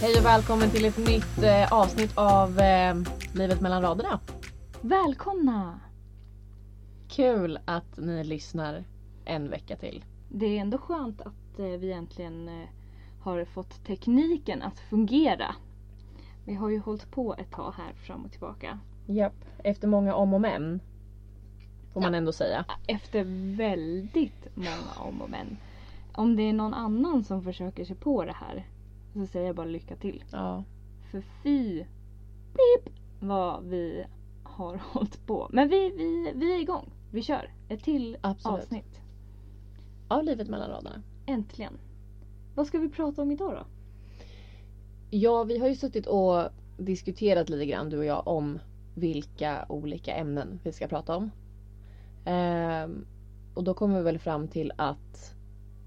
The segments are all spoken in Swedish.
Hej och välkommen till ett nytt eh, avsnitt av eh, Livet mellan raderna. Välkomna! Kul att ni lyssnar en vecka till. Det är ändå skönt att eh, vi äntligen eh, har fått tekniken att fungera. Vi har ju hållit på ett tag här fram och tillbaka. Japp. Efter många om och men. Får man ändå säga. Efter väldigt många om och men. Om det är någon annan som försöker sig på det här så säger jag bara lycka till. Ja. För fy pip, vad vi har hållit på. Men vi, vi, vi är igång. Vi kör. Ett till Absolut. avsnitt. Av Livet mellan raderna. Äntligen. Vad ska vi prata om idag då? Ja, vi har ju suttit och diskuterat lite grann du och jag om vilka olika ämnen vi ska prata om. Ehm, och då kommer vi väl fram till att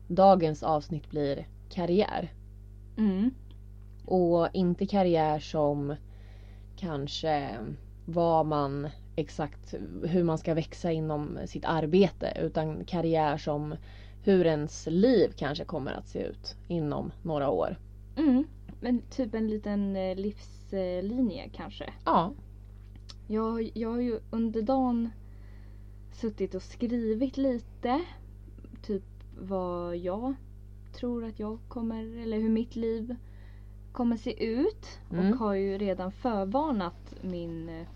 dagens avsnitt blir karriär. Mm. Och inte karriär som kanske vad man exakt hur man ska växa inom sitt arbete utan karriär som hur ens liv kanske kommer att se ut inom några år. Mm. Men typ en liten eh, livslinje kanske. Ja. Jag, jag har ju under dagen suttit och skrivit lite. Typ vad jag tror att jag kommer, eller hur mitt liv kommer se ut. Mm. Och har ju redan förvarnat min eh,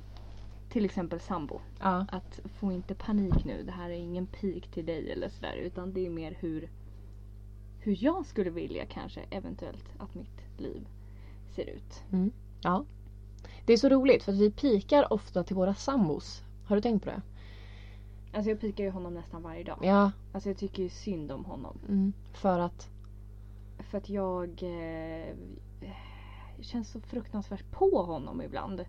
till exempel sambo. ja. Att få inte panik nu. Det här är ingen pik till dig eller sådär. Utan det är mer hur, hur jag skulle vilja kanske eventuellt att mitt liv ser ut. ja. Det är så roligt för att vi pikar ofta till våra sambos. Har du tänkt på det? Alltså jag pikar ju honom nästan varje dag. Ja. Alltså jag tycker ju synd om honom. Mm. För att För att jag eh, känns så fruktansvärt på honom ibland.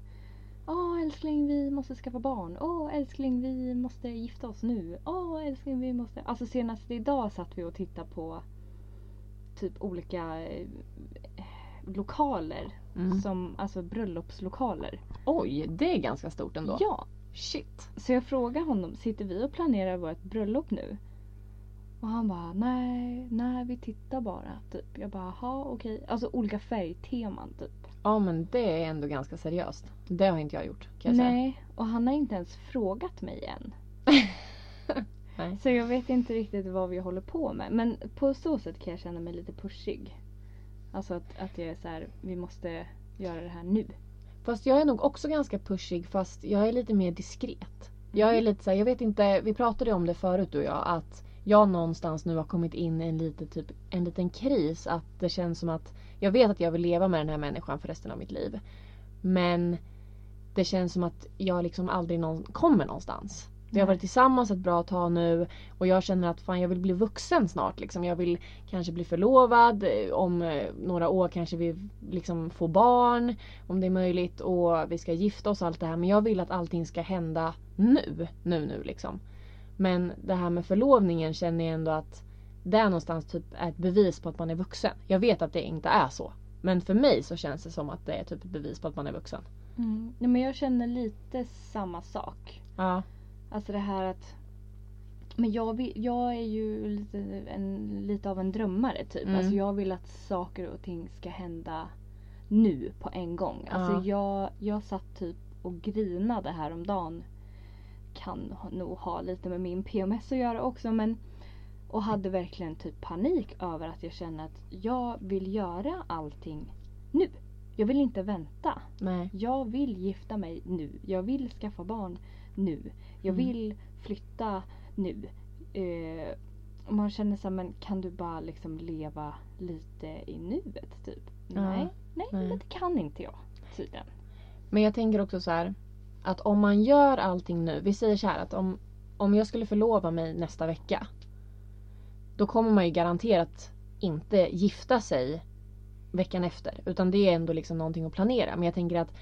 Åh älskling vi måste skaffa barn. Åh älskling vi måste gifta oss nu. Åh älskling vi måste... Alltså senast idag satt vi och tittade på typ olika eh, lokaler. Mm. Som, alltså bröllopslokaler. oj, det är ganska stort ändå. Ja, Shit. Så jag frågade honom, sitter vi och planerar vårt bröllop nu? Och han bara, nej, nej vi tittar bara. Typ. Jag bara, jaha okej. Alltså olika färgteman typ. Ja men det är ändå ganska seriöst. Det har inte jag gjort kan jag säga. Nej, och han har inte ens frågat mig än. Så jag vet inte riktigt vad vi håller på med. Men på så sätt kan jag känna mig lite pushig. Alltså att, att jag är så här, vi måste göra det här nu. Fast jag är nog också ganska pushig fast jag är lite mer diskret. Jag är lite så här, jag vet inte, vi pratade om det förut du och jag att jag någonstans nu har kommit in i en, lite, typ, en liten kris. Att det känns som att jag vet att jag vill leva med den här människan för resten av mitt liv. Men det känns som att jag liksom aldrig någon, kommer någonstans. Vi har varit tillsammans ett bra tag nu och jag känner att fan jag vill bli vuxen snart. Liksom. Jag vill kanske bli förlovad. eh, Om eh, några år kanske vi liksom får barn. Om det är möjligt. Och vi ska gifta oss och allt det här. Men jag vill att allting ska hända nu. Nu nu liksom. Men det här med förlovningen känner jag ändå att det är någonstans typ är ett bevis på att man är vuxen. Jag vet att det inte är så. Men för mig så känns det som att det är typ ett bevis på att man är vuxen. Mm. Nej, men jag känner lite samma sak. Ja. Alltså det här att men jag, jag är ju lite, en, lite av en drömmare typ. Mm. Alltså jag vill att saker och ting ska hända nu på en gång. Alltså Ja. jag, jag satt typ och grinade häromdagen. Kan nog ha lite med min PMS att göra också men och hade verkligen typ panik över att jag känner att jag vill göra allting nu. Jag vill inte vänta. Nej. Jag vill gifta mig nu. Jag vill skaffa barn nu. Jag Mm. vill flytta nu. Eh, och man känner så här, men kan du bara liksom leva lite i nuet typ? Ja, Nej, nej, nej. men det kan inte jag tydligen. Men jag tänker också så här. Att om man gör allting nu. Vi säger så här att om, om jag skulle förlova mig nästa vecka. Då kommer man ju garanterat inte gifta sig veckan efter. Utan det är ändå liksom någonting att planera. Men jag tänker att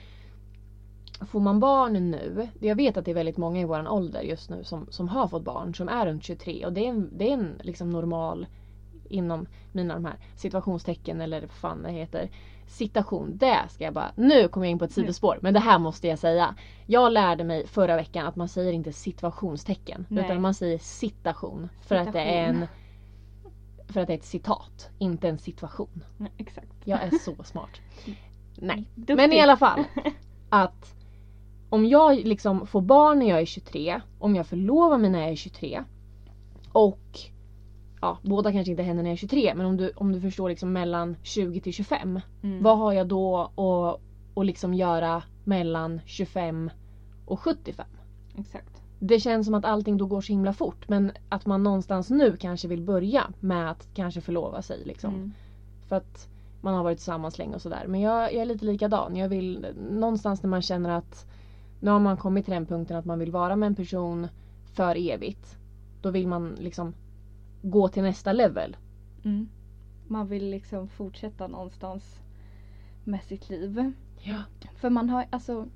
Får man barn nu, jag vet att det är väldigt många i våran ålder just nu som, som har fått barn som är runt 23 och det är en, det är en liksom normal inom mina de här situationstecken eller vad fan det heter citation. Det ska jag bara, nu kommer jag in på ett sidospår men det här måste jag säga. Jag lärde mig förra veckan att man säger inte situationstecken Nej. utan man säger citation. För att det är en för att det är ett citat, inte en situation. Nej, exakt. Jag är så smart. Nej. Duktig. Men i alla fall. Att om jag liksom får barn när jag är 23, om jag förlovar mig när jag är 23 och ja, båda kanske inte händer när jag är 23 men om du, om du förstår liksom mellan 20 till 25. Mm. Vad har jag då att, att liksom göra mellan 25 och 75? Exakt. Det känns som att allting då går så himla fort men att man någonstans nu kanske vill börja med att kanske förlova sig liksom. Mm. För att man har varit tillsammans länge och sådär. Men jag, jag är lite likadan. Jag vill någonstans när man känner att nu har man kommit till den punkten att man vill vara med en person för evigt. Då vill man liksom gå till nästa level. Mm. Man vill liksom fortsätta någonstans med sitt liv. Ja. För man har alltså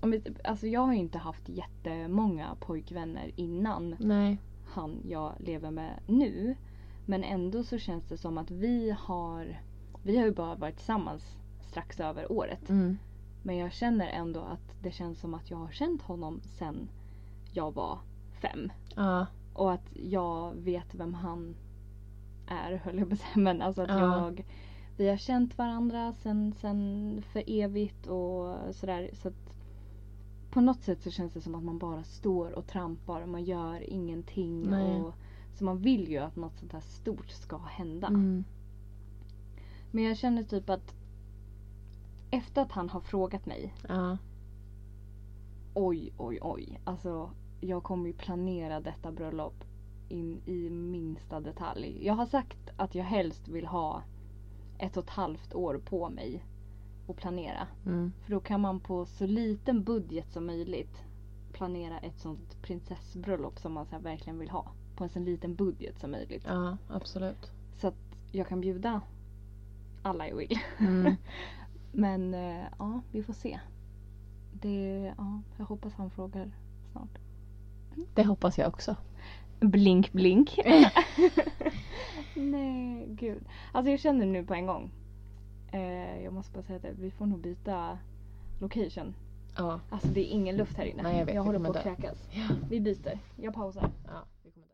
om alltså jag har inte haft jättemånga pojkvänner innan Nej. han jag lever med nu. Men ändå så känns det som att vi har Vi har ju bara varit tillsammans strax över året. Mm. Men jag känner ändå att det känns som att jag har känt honom sen jag var fem. Ja. Och att jag vet vem han är höll jag på att säga. Men alltså att Ja. jag Vi har känt varandra sen, sen för evigt och sådär. Så att på något sätt så känns det som att man bara står och trampar och man gör ingenting. Nej. Och, så man vill ju att något sånt här stort ska hända. Mm. Men jag känner typ att efter att han har frågat mig Ja. oj, oj, oj. Alltså, jag kommer ju planera detta bröllop in i minsta detalj. Jag har sagt att jag helst vill ha ett och ett halvt år på mig att planera. Mm. För då kan man på så liten budget som möjligt planera ett sånt prinsessbröllop som man så verkligen vill ha. På en så liten budget som möjligt. Ja, absolut. Så att jag kan bjuda alla jag vill. Mm. Men eh, ja, vi får se. Det, ja, jag hoppas han frågar snart. Det hoppas jag också. Blink blink. Nej, gud. Alltså jag känner nu på en gång. Eh, jag måste bara säga det, vi får nog byta location. Ja. Alltså det är ingen luft här inne. Nej, jag vet, jag håller på att kräkas. Ja. Vi byter. Jag pausar. ja. vi kommer dö.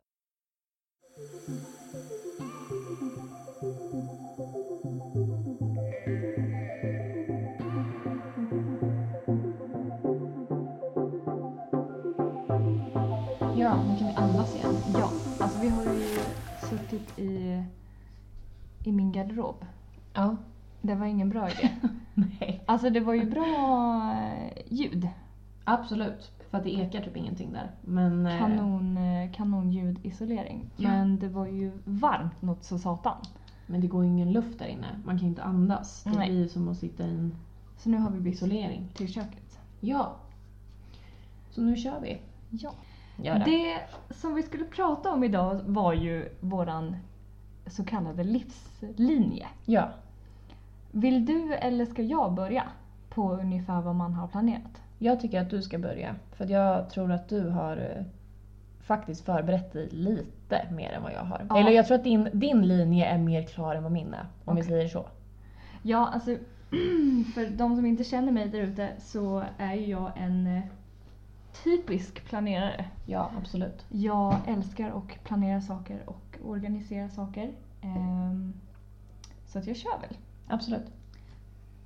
Ja, nu kan vi andas igen. Ja, alltså vi har ju suttit i, i min garderob. Ja. Det var ingen bra idé. Nej. Alltså det var ju bra eh, ljud. Absolut. För att det ekar typ ingenting där. Men... eh, Kanon, eh, kanonljudisolering. Ja. Men det var ju varmt något så satan. Men det går ingen luft där inne. Man kan ju inte andas. Det Nej. blir som att sitta i en Så nu har vi bytt isolering. till köket. Ja. Så nu kör vi. Ja. Gör det. Som vi skulle prata om idag var ju våran så kallade livslinje. Ja. Vill du eller ska jag börja på ungefär vad man har planerat? Jag tycker att du ska börja. För jag tror att du har eh, faktiskt förberett dig lite mer än vad jag har. Ja. Eller jag tror att din, din linje är mer klar än vad min är. Om vi Okej. säger så. Ja, alltså för de som inte känner mig där ute så är ju jag en eh, typisk planerare. Ja, absolut. Jag älskar att planera saker och organisera saker. Ehm, så att jag kör väl. Absolut.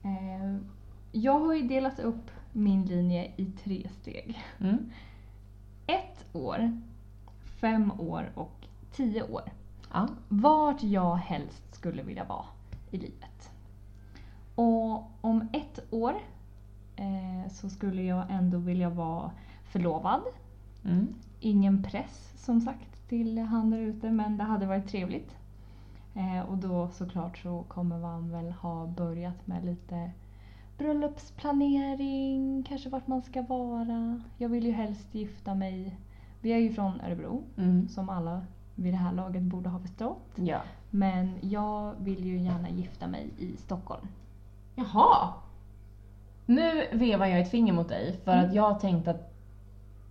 Ehm, jag har ju delat upp min linje i tre steg. Mm. Ett år, fem år och tio år. Ja. Vart jag helst skulle vilja vara i livet. Och om ett år eh, så skulle jag ändå vilja vara förlovad. Mm. Ingen press som sagt till han där ute men det hade varit trevligt. Eh, och då såklart så kommer man väl ha börjat med lite bröllopsplanering, kanske vart man ska vara. Jag vill ju helst gifta mig. Vi är ju från Örebro Mm. som alla vid det här laget borde ha förstått. Ja. Men jag vill ju gärna gifta mig i Stockholm. Jaha! Nu vevar jag ett finger mot dig för Mm. att jag tänkte att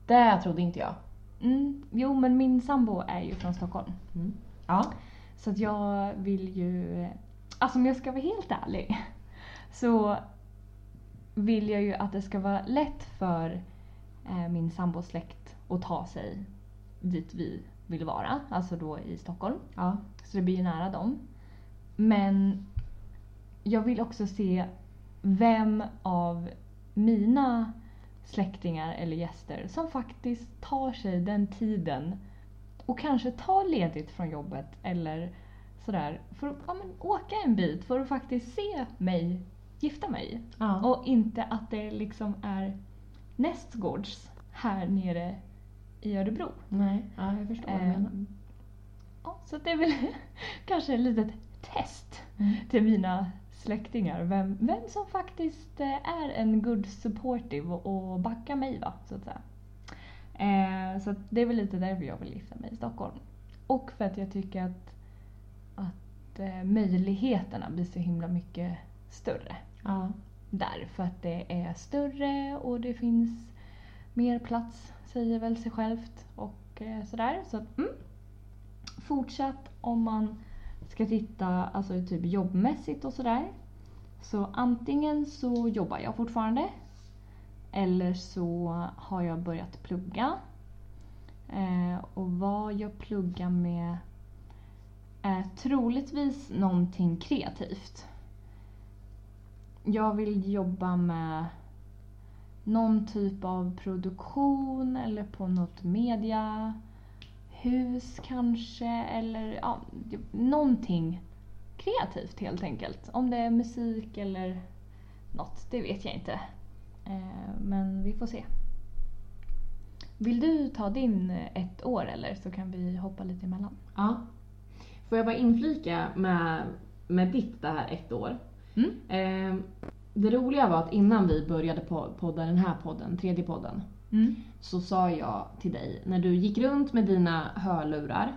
det trodde inte jag. Mm, jo men min sambo är ju från Stockholm. Ja. Så att jag vill ju, alltså om jag ska vara helt ärlig, så vill jag ju att det ska vara lätt för eh, min sambos släkt att ta sig dit vi vill vara, alltså då i Stockholm. Ja. Så det blir ju nära dem. Men jag vill också se vem av mina släktingar eller gäster som faktiskt tar sig den tiden och kanske tar ledigt från jobbet eller sådär för att ja, men, åka en bit för att faktiskt se mig gifta mig. Ja. Och inte att det liksom är nästgårds här nere i Örebro. Nej, ja, jag förstår vad du menar. Ehm, ja, så det är väl kanske ett litet test Mm. till mina släktingar. Vem, vem som faktiskt eh, är en good supportive och, och backar mig va, så att säga. Eh, så att det är väl lite därför jag vill gifta mig i Stockholm. Och för att jag tycker att, att eh, möjligheterna blir så himla mycket större Ja. där. För att det är större och det finns mer plats, säger väl sig självt. Och eh, sådär. Så att, mm. Fortsatt om man ska titta alltså typ jobbmässigt och sådär. Så antingen så jobbar jag fortfarande. Eller så har jag börjat plugga. Eh, och vad jag pluggar med är troligtvis någonting kreativt. Jag vill jobba med någon typ av produktion eller på något media mediahus kanske. Eller ja, någonting kreativt helt enkelt. Om det är musik eller något, det vet jag inte. Eh, men vi får se. Vill du ta din eh, ett år eller så kan vi hoppa lite emellan? ja. Får jag bara inflika med, med ditt det här ett år. Mm. Eh, det roliga var att innan vi började podda den här podden, tredje podden, Mm. så sa jag till dig när du gick runt med dina hörlurar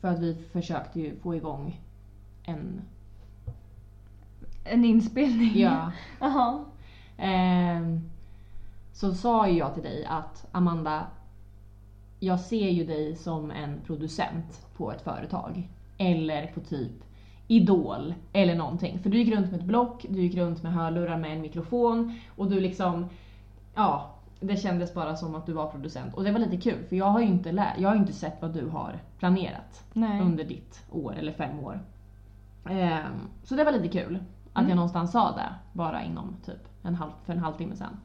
för att vi försökte ju få igång en... En inspelning? Ja. Jaha. Ehm, så sa ju jag till dig att Amanda, jag ser ju dig som en producent på ett företag. Eller på typ Idol eller någonting. För du gick runt med ett block, du gick runt med hörlurar med en mikrofon och du liksom, ja, det kändes bara som att du var producent. Och det var lite kul för jag har ju inte, lä- jag har inte sett vad du har planerat Nej. under ditt år eller fem år. Ehm, så det var lite kul att Mm. jag någonstans sa det bara inom typ en halv, för en halvtimme sedan.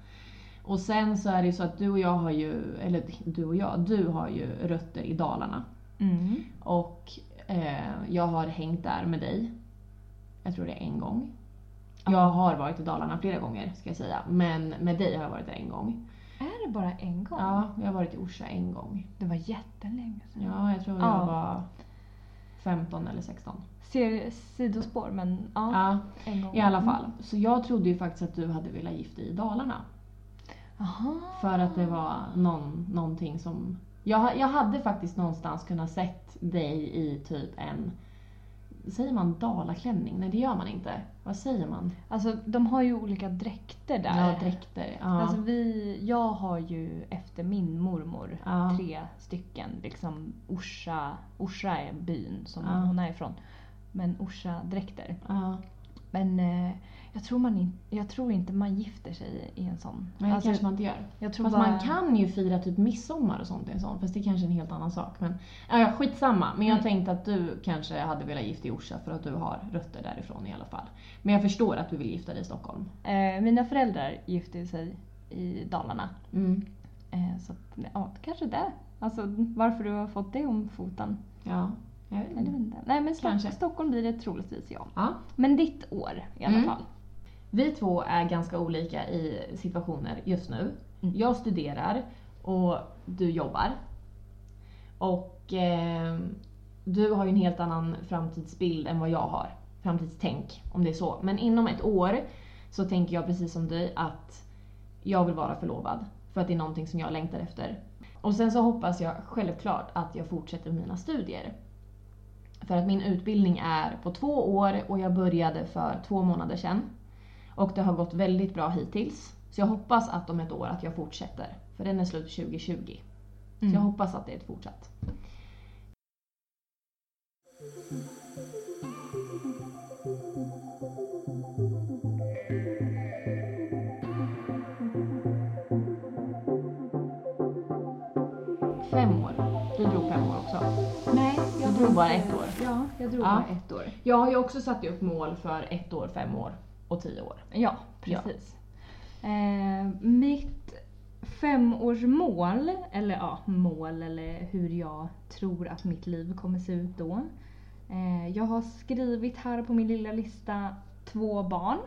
Och sen så är det ju så att du och jag har ju, eller du och jag, du har ju rötter i Dalarna. Mm. Och eh, jag har hängt där med dig. Jag tror det är en gång. Jag har varit i Dalarna flera gånger ska jag säga. Men med dig har jag varit där en gång. Det bara en gång? Ja, jag har varit i Orsa en gång. Det var jättelänge sedan. Ja, jag tror Ja. jag var 15 eller 16. Ser sidospår men ja, Ja, en gång. i alla fall. Så jag trodde ju faktiskt att du hade velat gifta dig i Dalarna. Aha. För att det var någon, någonting som... Jag, jag hade faktiskt någonstans kunnat sett dig i typ en... Säger man dalaklänning? Nej det gör man inte. Vad säger man? Alltså de har ju olika dräkter där. Ja, dräkter. Ja. Alltså vi, jag har ju efter min mormor Ja. tre stycken liksom Orsa, Orsa är byn som Ja. hon är ifrån. Men Orsa dräkter. ja. Men eh, jag, tror man in, jag tror inte man gifter sig i en sån. Nej, det Alltså, kanske man inte gör. jag tror Fast bara, man kan ju fira typ midsommar och sånt i en sån. Fast det är kanske är en helt annan sak. Men ja, ja, skitsamma. Men jag Mm. tänkte att du kanske hade velat gifta dig i Orsa för att du har rötter därifrån i alla fall. Men jag förstår att du vill gifta dig i Stockholm. Eh, mina föräldrar gifte sig i Dalarna. Mm. Eh, så att, ja, kanske det. Alltså varför du har fått det om foten. Ja, jag vet inte. inte. Nej men Stock- Kanske. Stockholm blir det troligtvis ja. Ja. Men ditt år i alla Mm. fall. Vi två är ganska olika i situationer just nu. Mm. Jag studerar och du jobbar. Och eh, du har ju en helt annan framtidsbild än vad jag har. Framtidstänk, om det är så. Men inom ett år så tänker jag precis som dig att jag vill vara förlovad. För att det är någonting som jag längtar efter. Och sen så hoppas jag självklart att jag fortsätter mina studier. För att min utbildning är på två år och jag började för två månader sedan. Och det har gått väldigt bra hittills. Så jag hoppas att om ett år att jag fortsätter. För den är slut 2020. Så jag hoppas att det är ett fortsatt. Drog bara ett år. Ja, jag drog Ja. bara ett år. Jag har ju också satt upp mål för ett år, fem år och tio år. Ja, precis. Eh, mitt femårsmål, eller ja, mål eller hur jag tror att mitt liv kommer se ut då. Eh, jag har skrivit här på min lilla lista två barn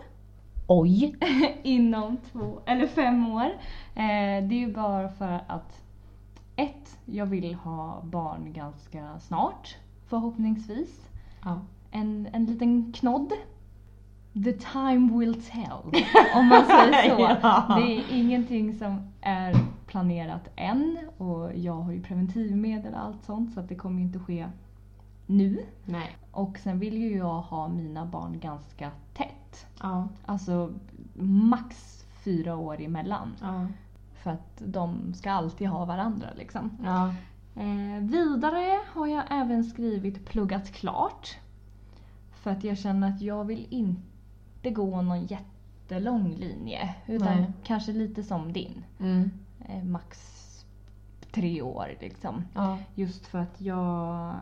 Oj! inom två eller fem år. Eh, det är ju bara för att ett, jag vill ha barn ganska snart förhoppningsvis. Ja. En, en liten knodd. The time will tell, om man säger så. Ja. Det är ingenting som är planerat än och jag har ju preventivmedel och allt sånt så att det kommer inte ske nu. Nej. Och sen vill ju jag ha mina barn ganska tätt. Ja. Alltså max fyra år emellan. Ja. För att de ska alltid ha varandra liksom. Ja. Eh, vidare har jag även skrivit pluggat klart. För att jag känner att jag vill inte gå någon jättelång linje. Utan Nej. kanske lite som din. Mm. Eh, max tre år liksom. Ja. Just för att jag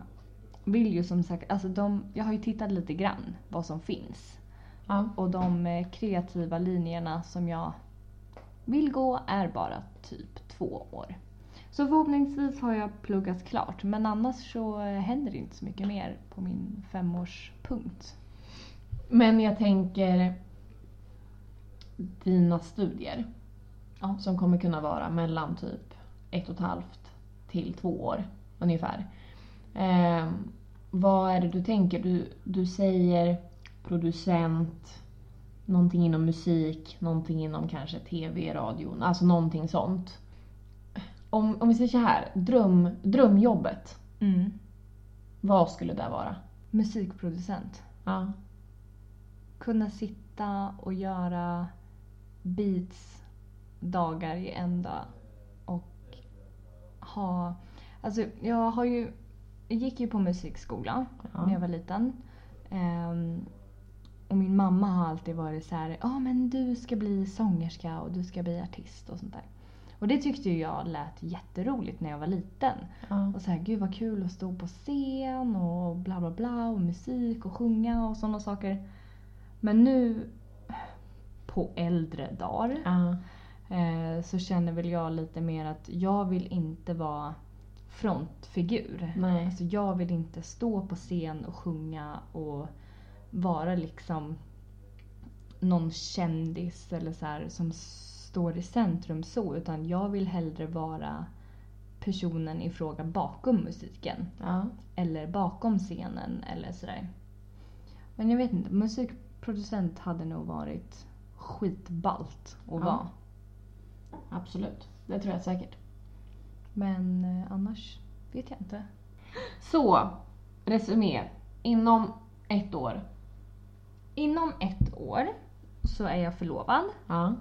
vill ju som sagt, alltså de, jag har ju tittat lite grann vad som finns. Ja. Och de eh, kreativa linjerna som jag vill gå är bara typ två år. Så förhoppningsvis har jag pluggat klart men annars så händer det inte så mycket mer på min femårspunkt. Men jag tänker dina studier. Ja. Som kommer kunna vara mellan typ ett och ett halvt till två år ungefär. Eh, vad är det du tänker? Du, du säger producent, någonting inom musik, någonting inom kanske tv, radion, alltså någonting sånt. Om, om vi säger så här, dröm, drömjobbet, Mm. vad skulle det vara? Musikproducent. Ja. Kunna sitta och göra beats dagar i ända och ha... Alltså jag har ju... Jag gick ju på musikskola Ja. när jag var liten. Ehm, och min mamma har alltid varit så här, ja men du ska bli sångerska och du ska bli artist och sånt där. Och det tyckte jag lät jätteroligt när jag var liten. Ja. Och så här, gud vad kul att stå på scen och bla bla bla och musik och sjunga och sådana saker. Men nu på äldre dagar Ja. eh, så känner väl jag lite mer att jag vill inte vara frontfigur. Nej. Alltså jag vill inte stå på scen och sjunga och vara liksom någon kändis eller så här som står i centrum så utan jag vill hellre vara personen i fråga bakom musiken Ja. eller bakom scenen eller sådär. Men jag vet inte, musikproducent hade nog varit skitballt att Ja. vara. Absolut. Det tror jag säkert. Men eh, annars vet jag inte. Så, resumé. Inom ett år. Inom ett år så är jag förlovad. Ja.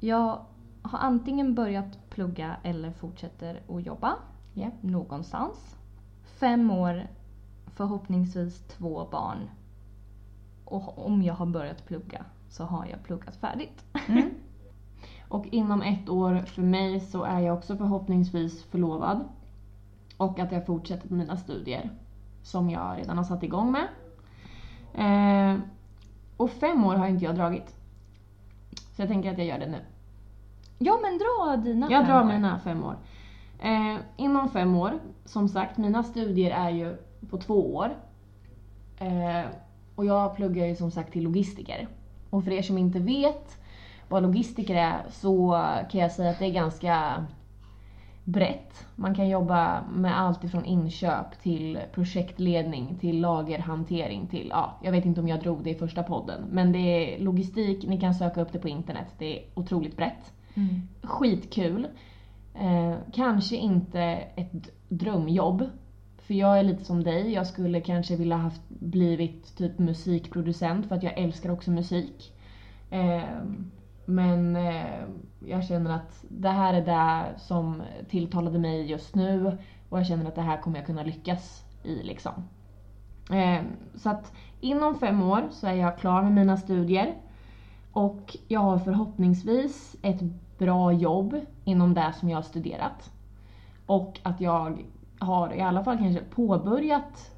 Jag har antingen börjat plugga eller fortsätter att jobba Ja. någonstans. Fem år, förhoppningsvis två barn. Och om jag har börjat plugga så har jag pluggat färdigt. Mm. Och inom ett år för mig så är jag också förhoppningsvis förlovad. Och att jag fortsätter med mina studier. Som jag redan har satt igång med. Eh, och fem år har inte jag dragit. Så jag tänker att jag gör det nu. Ja men dra dina Jag fem drar år. mina fem år. Eh, inom fem år, som sagt, mina studier är ju på två år. Eh, och jag pluggar ju som sagt till logistiker. Och för er som inte vet vad logistiker är så kan jag säga att det är ganska brett. Man kan jobba med allt ifrån inköp till projektledning till lagerhantering till, ja, jag vet inte om jag drog det i första podden. Men det är logistik, ni kan söka upp det på internet. Det är otroligt brett Mm. skitkul. Eh, kanske inte ett drömjobb. För jag är lite som dig, jag skulle kanske vilja haft blivit typ musikproducent för att jag älskar också musik. Eh, men eh, jag känner att det här är det som tilltalade mig just nu och jag känner att det här kommer jag kunna lyckas i liksom. Eh, så att inom fem år så är jag klar med mina studier. Och jag har förhoppningsvis ett bra jobb inom det som jag har studerat. Och att jag har i alla fall kanske påbörjat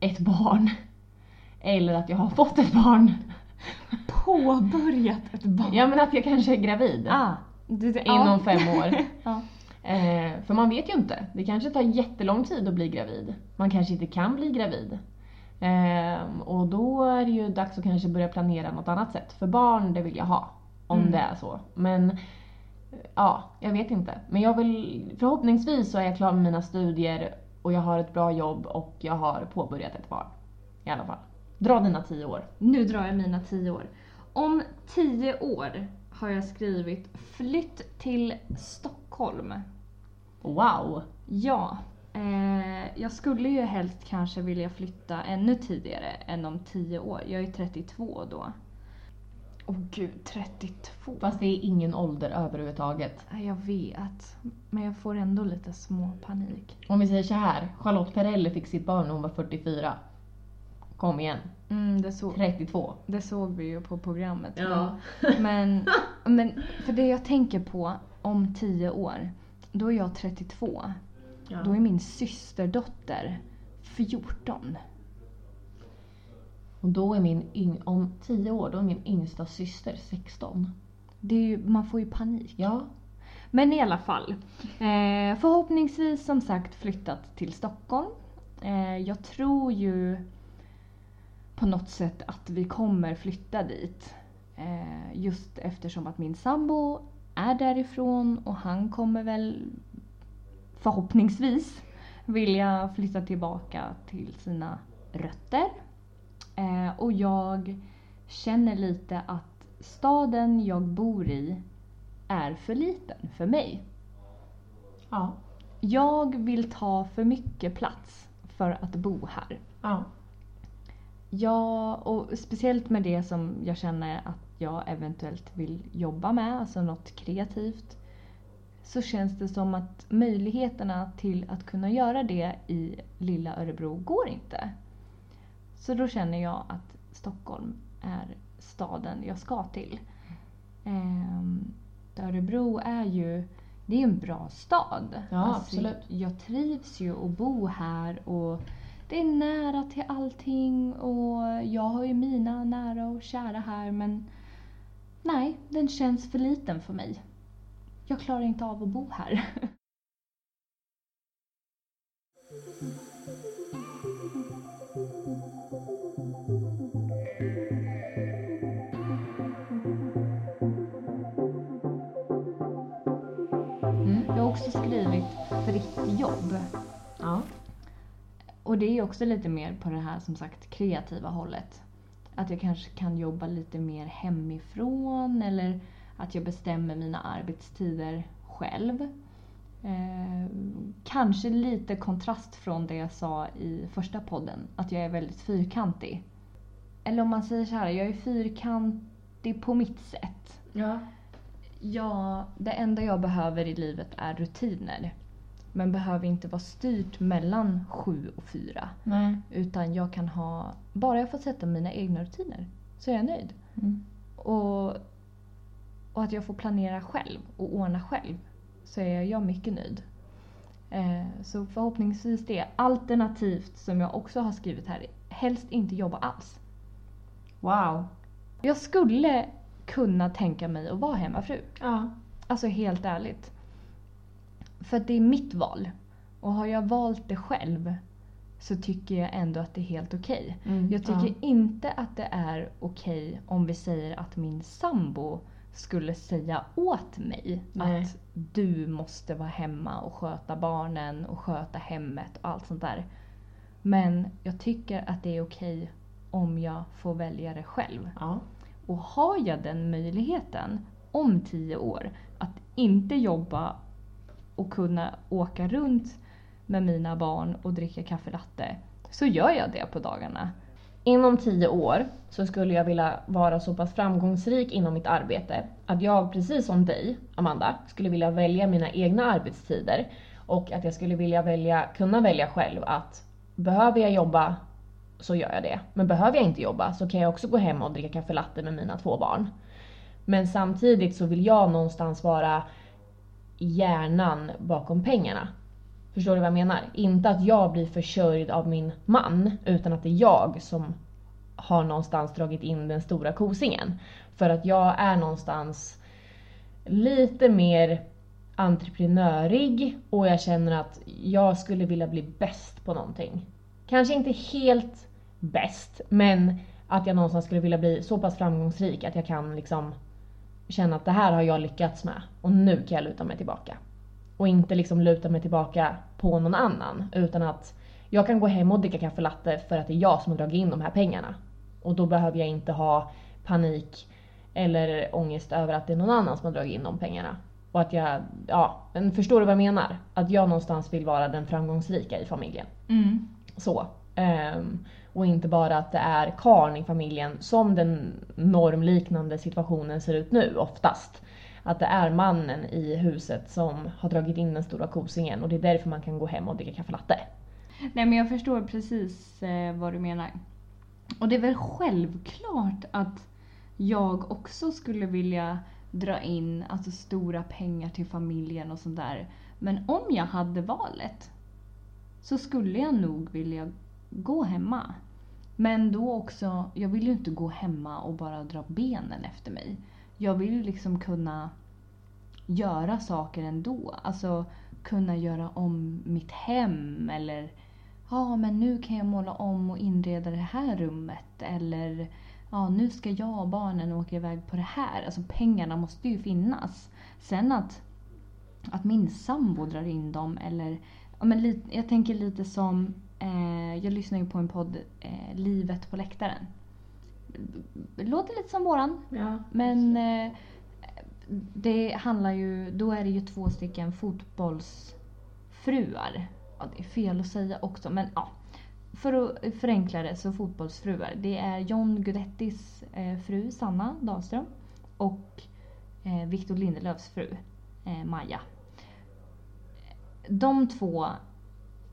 ett barn. Eller att jag har fått ett barn. Påbörjat ett barn. Ja men att jag kanske är gravid. Ah, det, det, Inom ja. fem år. ja. Eh, för man vet ju inte. Det kanske tar jättelång tid att bli gravid. Man kanske inte kan bli gravid. Eh, och då är det ju dags att kanske börja planera något annat sätt. För barn, det vill jag ha. Om Mm. det är så. Men ja, jag vet inte. Men jag vill, förhoppningsvis så är jag klar med mina studier och jag har ett bra jobb och jag har påbörjat ett barn. I alla fall. Dra dina tio år. Nu drar jag mina tio år. Om tio år har jag skrivit flytt till Stockholm. Wow! Ja. Eh, jag skulle ju helst kanske vilja flytta ännu tidigare än om tio år. Jag är 32 då. Åh gud, 32. Fast det är ingen ålder överhuvudtaget. Ja, Jag vet. Men jag får ändå lite små panik. Om vi säger så här, Charlotte Perrelli fick sitt barn när hon var 44. Kom igen, Mm, det, så, 32. det såg vi ju på programmet. Ja. Men, men för det jag tänker på om tio år, då är jag 32. Då är min systerdotter 14. Och då är min yng- om 10 år, då är min yngsta syster 16. Det är ju, man får ju panik. Ja. Men i alla fall. Eh, förhoppningsvis som sagt flyttat till Stockholm. Eh, jag tror ju på något sätt att vi kommer flytta dit. Eh, just eftersom att min sambo är därifrån och han kommer väl förhoppningsvis vilja flytta tillbaka till sina rötter. Eh, och jag känner lite att staden jag bor i är för liten för mig. Ja. Jag vill ta för mycket plats för att bo här. Ja. Ja, och speciellt med det som jag känner att jag eventuellt vill jobba med, alltså något kreativt. Så känns det som att möjligheterna till att kunna göra det i lilla Örebro går inte. Så då känner jag att Stockholm är staden jag ska till. Ehm, Örebro är ju det är en bra stad. Alltså, Ja, absolut. Jag trivs ju att bo här och det är nära till allting och jag har ju mina nära och kära här men nej, den känns för liten för mig. Jag klarar inte av att bo här. Mm. Jag har också skrivit fritt jobb. Och det är också lite mer på det här som sagt kreativa hållet. Att jag kanske kan jobba lite mer hemifrån eller att jag bestämmer mina arbetstider själv. Eh, kanske lite kontrast från det jag sa i första podden, att jag är väldigt fyrkantig. Eller om man säger så här, jag är fyrkantig på mitt sätt. Ja. Ja, det enda jag behöver i livet är rutiner. Men behöver inte vara styrt mellan sju och fyra. Nej. Utan jag kan ha, bara jag får sätta mina egna rutiner så är jag nöjd. Mm. Och, och att jag får planera själv och ordna själv så är jag mycket nöjd. Eh, så förhoppningsvis det. Alternativt som jag också har skrivit här, helst inte jobba alls. Wow. Jag skulle kunna tänka mig att vara hemmafru. Ja. Alltså helt ärligt. För att det är mitt val. Och har jag valt det själv så tycker jag ändå att det är helt okej. Mm. Jag tycker ja. inte att det är okej om vi säger att min sambo skulle säga åt mig Nej. att du måste vara hemma och sköta barnen och sköta hemmet och allt sånt där. Men jag tycker att det är okej om jag får välja det själv. Ja. Och har jag den möjligheten om tio år att inte jobba och kunna åka runt med mina barn och dricka kaffe latte så gör jag det på dagarna. Inom tio år så skulle jag vilja vara så pass framgångsrik inom mitt arbete att jag, precis som dig, Amanda, skulle vilja välja mina egna arbetstider och att jag skulle vilja välja, kunna välja själv att behöver jag jobba så gör jag det. Men behöver jag inte jobba så kan jag också gå hem och dricka kaffe latte med mina två barn. Men samtidigt så vill jag någonstans vara hjärnan bakom pengarna. Förstår du vad jag menar? Inte att jag blir försörjd av min man, utan att det är jag som har någonstans dragit in den stora kosingen. För att jag är någonstans lite mer entreprenörig och jag känner att jag skulle vilja bli bäst på någonting. Kanske inte helt bäst, men att jag någonstans skulle vilja bli så pass framgångsrik att jag kan liksom känna att det här har jag lyckats med och nu kan jag luta mig tillbaka. Och inte liksom luta mig tillbaka på någon annan utan att jag kan gå hem och dricka kaffe latte för att det är jag som har dragit in de här pengarna. Och då behöver jag inte ha panik eller ångest över att det är någon annan som har dragit in de pengarna. Och att jag, ja, men förstår du vad jag menar? Att jag någonstans vill vara den framgångsrika i familjen. Mm. Så. Um, och inte bara att det är karn i familjen som den normliknande situationen ser ut nu oftast. Att det är mannen i huset som har dragit in den stora kosingen och det är därför man kan gå hem och dricka kaffe latte. Nej men jag förstår precis eh, vad du menar. Och det är väl självklart att jag också skulle vilja dra in alltså, stora pengar till familjen och sånt där. Men om jag hade valet så skulle jag nog vilja gå hemma. Men då också, jag vill ju inte gå hemma och bara dra benen efter mig. Jag vill ju liksom kunna göra saker ändå. Alltså kunna göra om mitt hem eller ja men nu kan jag måla om och inreda det här rummet eller ja nu ska jag och barnen åka iväg på det här. Alltså pengarna måste ju finnas. Sen att, att min sambo drar in dem eller ja, men lite, jag tänker lite som Eh, jag lyssnar ju på en podd, eh, Livet på läktaren. Låter lite som våran. Ja. Men eh, det handlar ju, då är det ju två stycken fotbollsfruar. Ja, det är fel att säga också men ja. För att förenkla det så fotbollsfruar. Det är John Guidettis eh, fru Sanna Dahlström och eh, Victor Lindelöfs fru eh, Maja. De två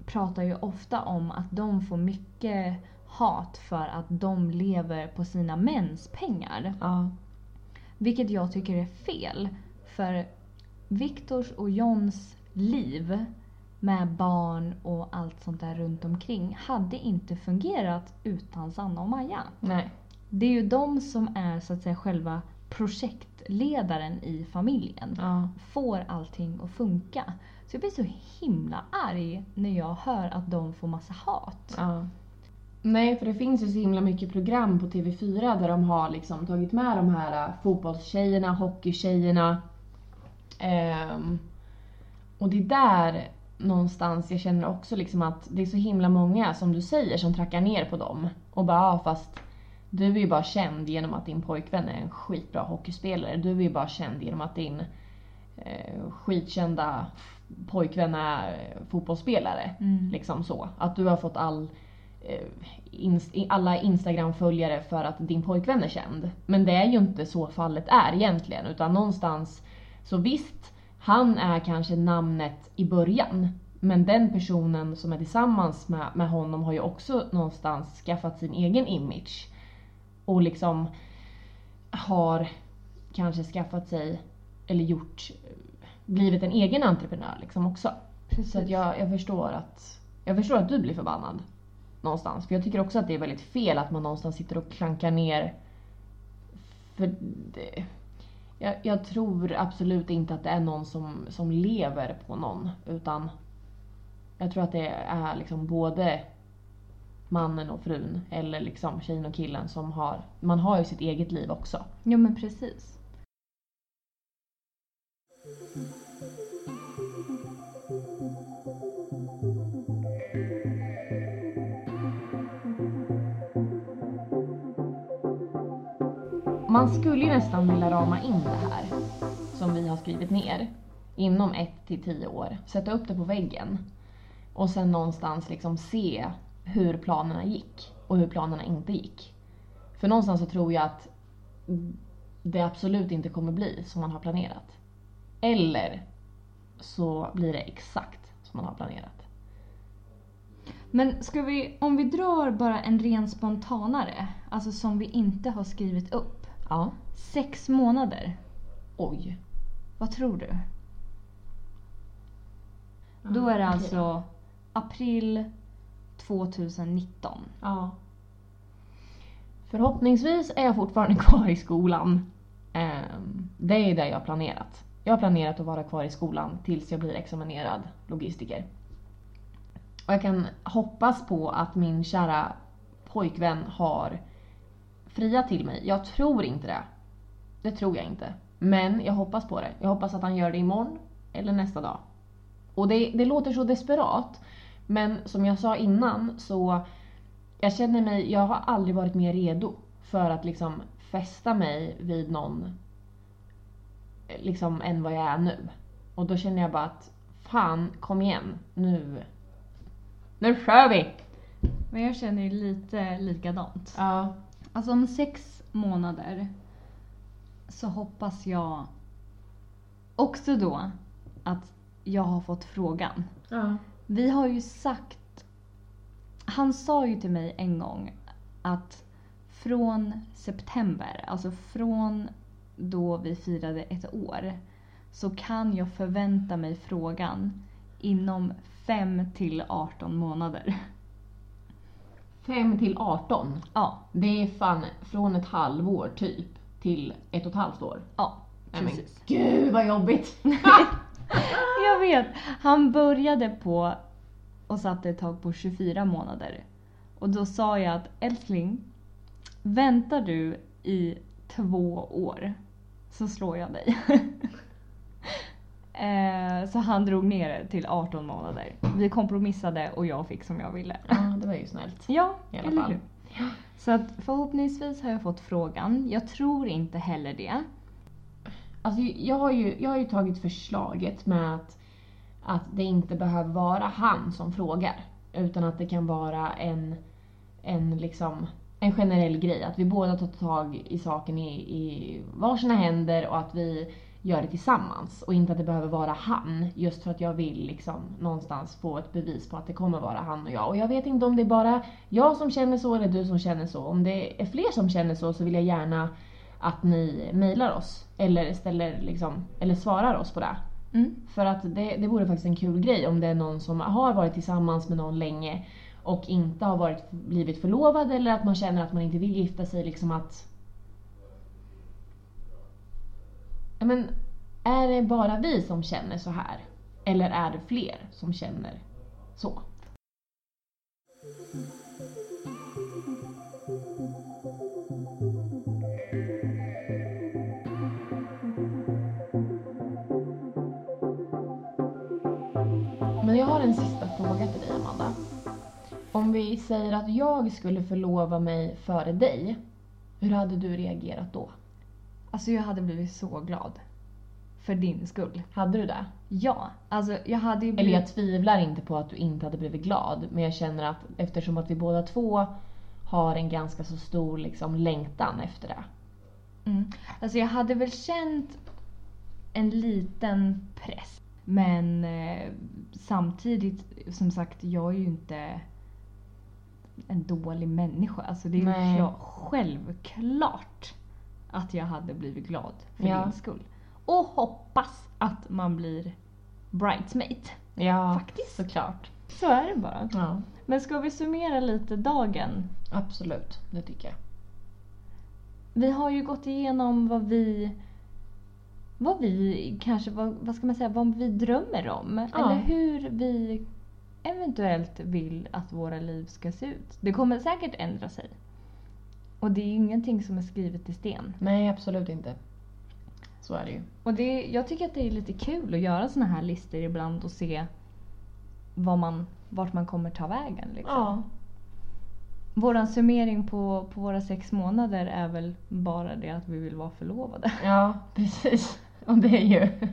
pratar ju ofta om att de får mycket hat för att de lever på sina mäns pengar. Ja. Vilket jag tycker är fel. För Viktors och Johns liv med barn och allt sånt där runt omkring hade inte fungerat utan Sanna och Maja. Nej. Det är ju de som är så att säga själva projektledaren i familjen. Ja. Får allting att funka. Så jag blir så himla arg när jag hör att de får massa hat. Ja. Nej, för det finns ju så himla mycket program på TV4 där de har liksom tagit med de här äh, fotbollstjejerna, hockeytjejerna. Um, och det är där någonstans jag känner också liksom att det är så himla många, som du säger, som trackar ner på dem. Och bara, ja, fast du är ju bara känd genom att din pojkvän är en skitbra hockeyspelare. Du är ju bara känd genom att din eh, skitkända pojkvän är fotbollsspelare. Mm. Liksom så. Att du har fått all, eh, alla Instagram-följare för att din pojkvän är känd. Men det är ju inte så fallet är egentligen. Utan någonstans, så visst, han är kanske namnet i början. Men den personen som är tillsammans med, med honom har ju också någonstans skaffat sin egen image. Och liksom har kanske skaffat sig, eller gjort blivit en egen entreprenör liksom också. Precis. Så att jag, jag, förstår att, jag förstår att du blir förbannad. Någonstans. För jag tycker också att det är väldigt fel att man någonstans sitter och klankar ner. För det, jag, jag tror absolut inte att det är någon som, som lever på någon. Utan jag tror att det är liksom både mannen och frun eller liksom tjejen och killen som har, man har ju sitt eget liv också. Jo men precis. Man skulle ju nästan vilja rama in det här som vi har skrivit ner inom ett till tio år. Sätta upp det på väggen och sen någonstans liksom se hur planerna gick och hur planerna inte gick. För någonstans så tror jag att det absolut inte kommer bli som man har planerat. Eller så blir det exakt som man har planerat. Men ska vi, om vi drar bara en ren spontanare, alltså som vi inte har skrivit upp. Ja. Sex månader. Oj. Vad tror du? Då är det okej. alltså april 2019. Ja. Förhoppningsvis är jag fortfarande kvar i skolan. Ehm, Det är det jag har planerat. Jag har planerat att vara kvar i skolan tills jag blir examinerad logistiker. Och jag kan hoppas på att min kära pojkvän har friat till mig. Jag tror inte det. Det tror jag inte. Men jag hoppas på det. Jag hoppas att han gör det imorgon eller nästa dag. Och det, det låter så desperat. Men som jag sa innan så jag känner mig, jag har aldrig varit mer redo för att liksom fästa mig vid någon liksom än vad jag är nu. Och då känner jag bara att fan, kom igen, nu. Nu kör vi! Men jag känner ju lite likadant. Ja. Alltså om sex månader så hoppas jag också då att jag har fått frågan. Ja. Vi har ju sagt... Han sa ju till mig en gång att från september, alltså från då vi firade ett år, så kan jag förvänta mig frågan inom 5 till 18 månader. 5 till 18. Ja, Det är fan från ett halvår typ till ett och ett halvt år. ja Nej, men precis. Gud vad jobbigt! Jag vet. Han började på och satte ett tag på 24 månader. Och då sa jag att älskling, väntar du i två år så slår jag dig. Eh, så han drog ner det till 18 månader. Vi kompromissade och jag fick som jag ville. ja, det var ju snällt. Ja, I alla fall. Så att förhoppningsvis har jag fått frågan. Jag tror inte heller det. Alltså, jag, har ju, jag har ju tagit förslaget med att, att det inte behöver vara han som frågar. Utan att det kan vara en, en, liksom, en generell grej. Att vi båda tar tag i saken i, i varsina händer och att vi gör det tillsammans. Och inte att det behöver vara han. Just för att jag vill liksom någonstans få ett bevis på att det kommer vara han och jag. Och jag vet inte om det är bara jag som känner så eller du som känner så. Om det är fler som känner så så vill jag gärna att ni mejlar oss. Eller, ställer liksom, eller svarar oss på det. Mm. För att det, det vore faktiskt en kul grej om det är någon som har varit tillsammans med någon länge och inte har varit, blivit förlovad eller att man känner att man inte vill gifta sig. Liksom att... Ja, men, är det bara vi som känner så här? Eller är det fler som känner så? Men jag har en sista fråga till dig Amanda. Om vi säger att jag skulle förlova mig före dig, hur hade du reagerat då? Alltså jag hade blivit så glad. För din skull. Hade du det? Ja, alltså jag hade ju Eller blivit... jag tvivlar inte på att du inte hade blivit glad, men jag känner att eftersom att vi båda två har en ganska så stor liksom, längtan efter det. Mm. Alltså jag hade väl känt en liten press. Men eh, samtidigt, som sagt, jag är ju inte en dålig människa. Alltså det är Nej. ju klart, självklart att jag hade blivit glad för Ja. din skull. Och hoppas att man blir bridesmaid. Ja, Faktiskt. såklart. Så är det bara. Ja, Men ska vi summera lite dagen? absolut. Det tycker jag. Vi har ju gått igenom vad vi vad vi kanske, vad, vad ska man säga, vad vi drömmer om. Ja. Eller hur vi eventuellt vill att våra liv ska se ut. Det kommer säkert ändra sig. Och det är ju ingenting som är skrivet i sten. Nej, absolut inte. Så är det ju. Och det, jag tycker att det är lite kul att göra såna här listor ibland och se vad man, vart man kommer ta vägen. Liksom. Ja. Våran summering på, på våra sex månader är väl bara det att vi vill vara förlovade. Ja, precis. Och det är ju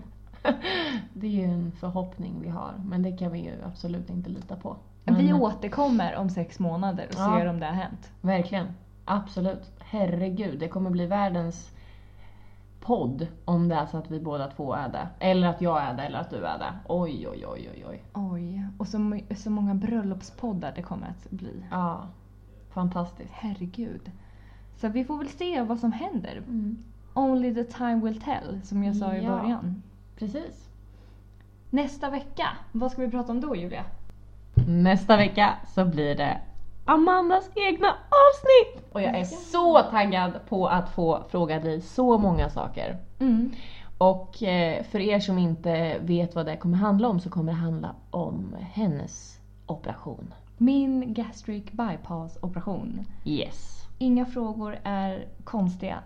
det är ju en förhoppning vi har. Men det kan vi ju absolut inte lita på. Men, Vi återkommer om sex månader och Ja. ser om det har hänt. Verkligen. Absolut. Herregud, det kommer bli världens podd om det är så att vi båda två är det. Eller att jag är det eller att du är det. Oj, oj, oj, oj, oj. Oj, och så, så många bröllopspoddar det kommer att bli. Ja. Fantastiskt. Herregud. Så vi får väl se vad som händer. Mm. Only the time will tell, som jag sa i Ja. början. Precis. Nästa vecka, vad ska vi prata om då Julia? Nästa vecka så blir det Amandas egna avsnitt! Och jag är så taggad på att få fråga dig så många saker. Mm. Och eh, för er som inte vet vad det kommer handla om så kommer det handla om hennes operation. Min gastric bypass operation. Yes. Inga frågor är konstiga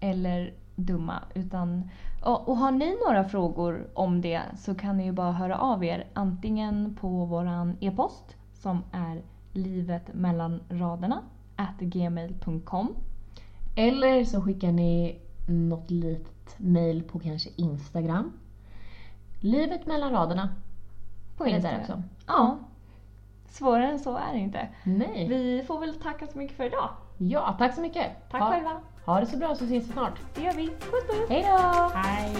eller dumma utan och, och har ni några frågor om det så kan ni ju bara höra av er antingen på våran e-post som är livet mellan raderna at gmail.com Eller så skickar ni något litet mail på kanske Instagram. Livet mellan raderna. på Instagram. där också? Ja. Svårare än så är det inte. Nej. Vi får väl tacka så mycket för idag. Ja, tack så mycket. Tack ha, själva. ha det så bra så ses vi snart. Det gör vi. Puss puss! Hej då! Hej!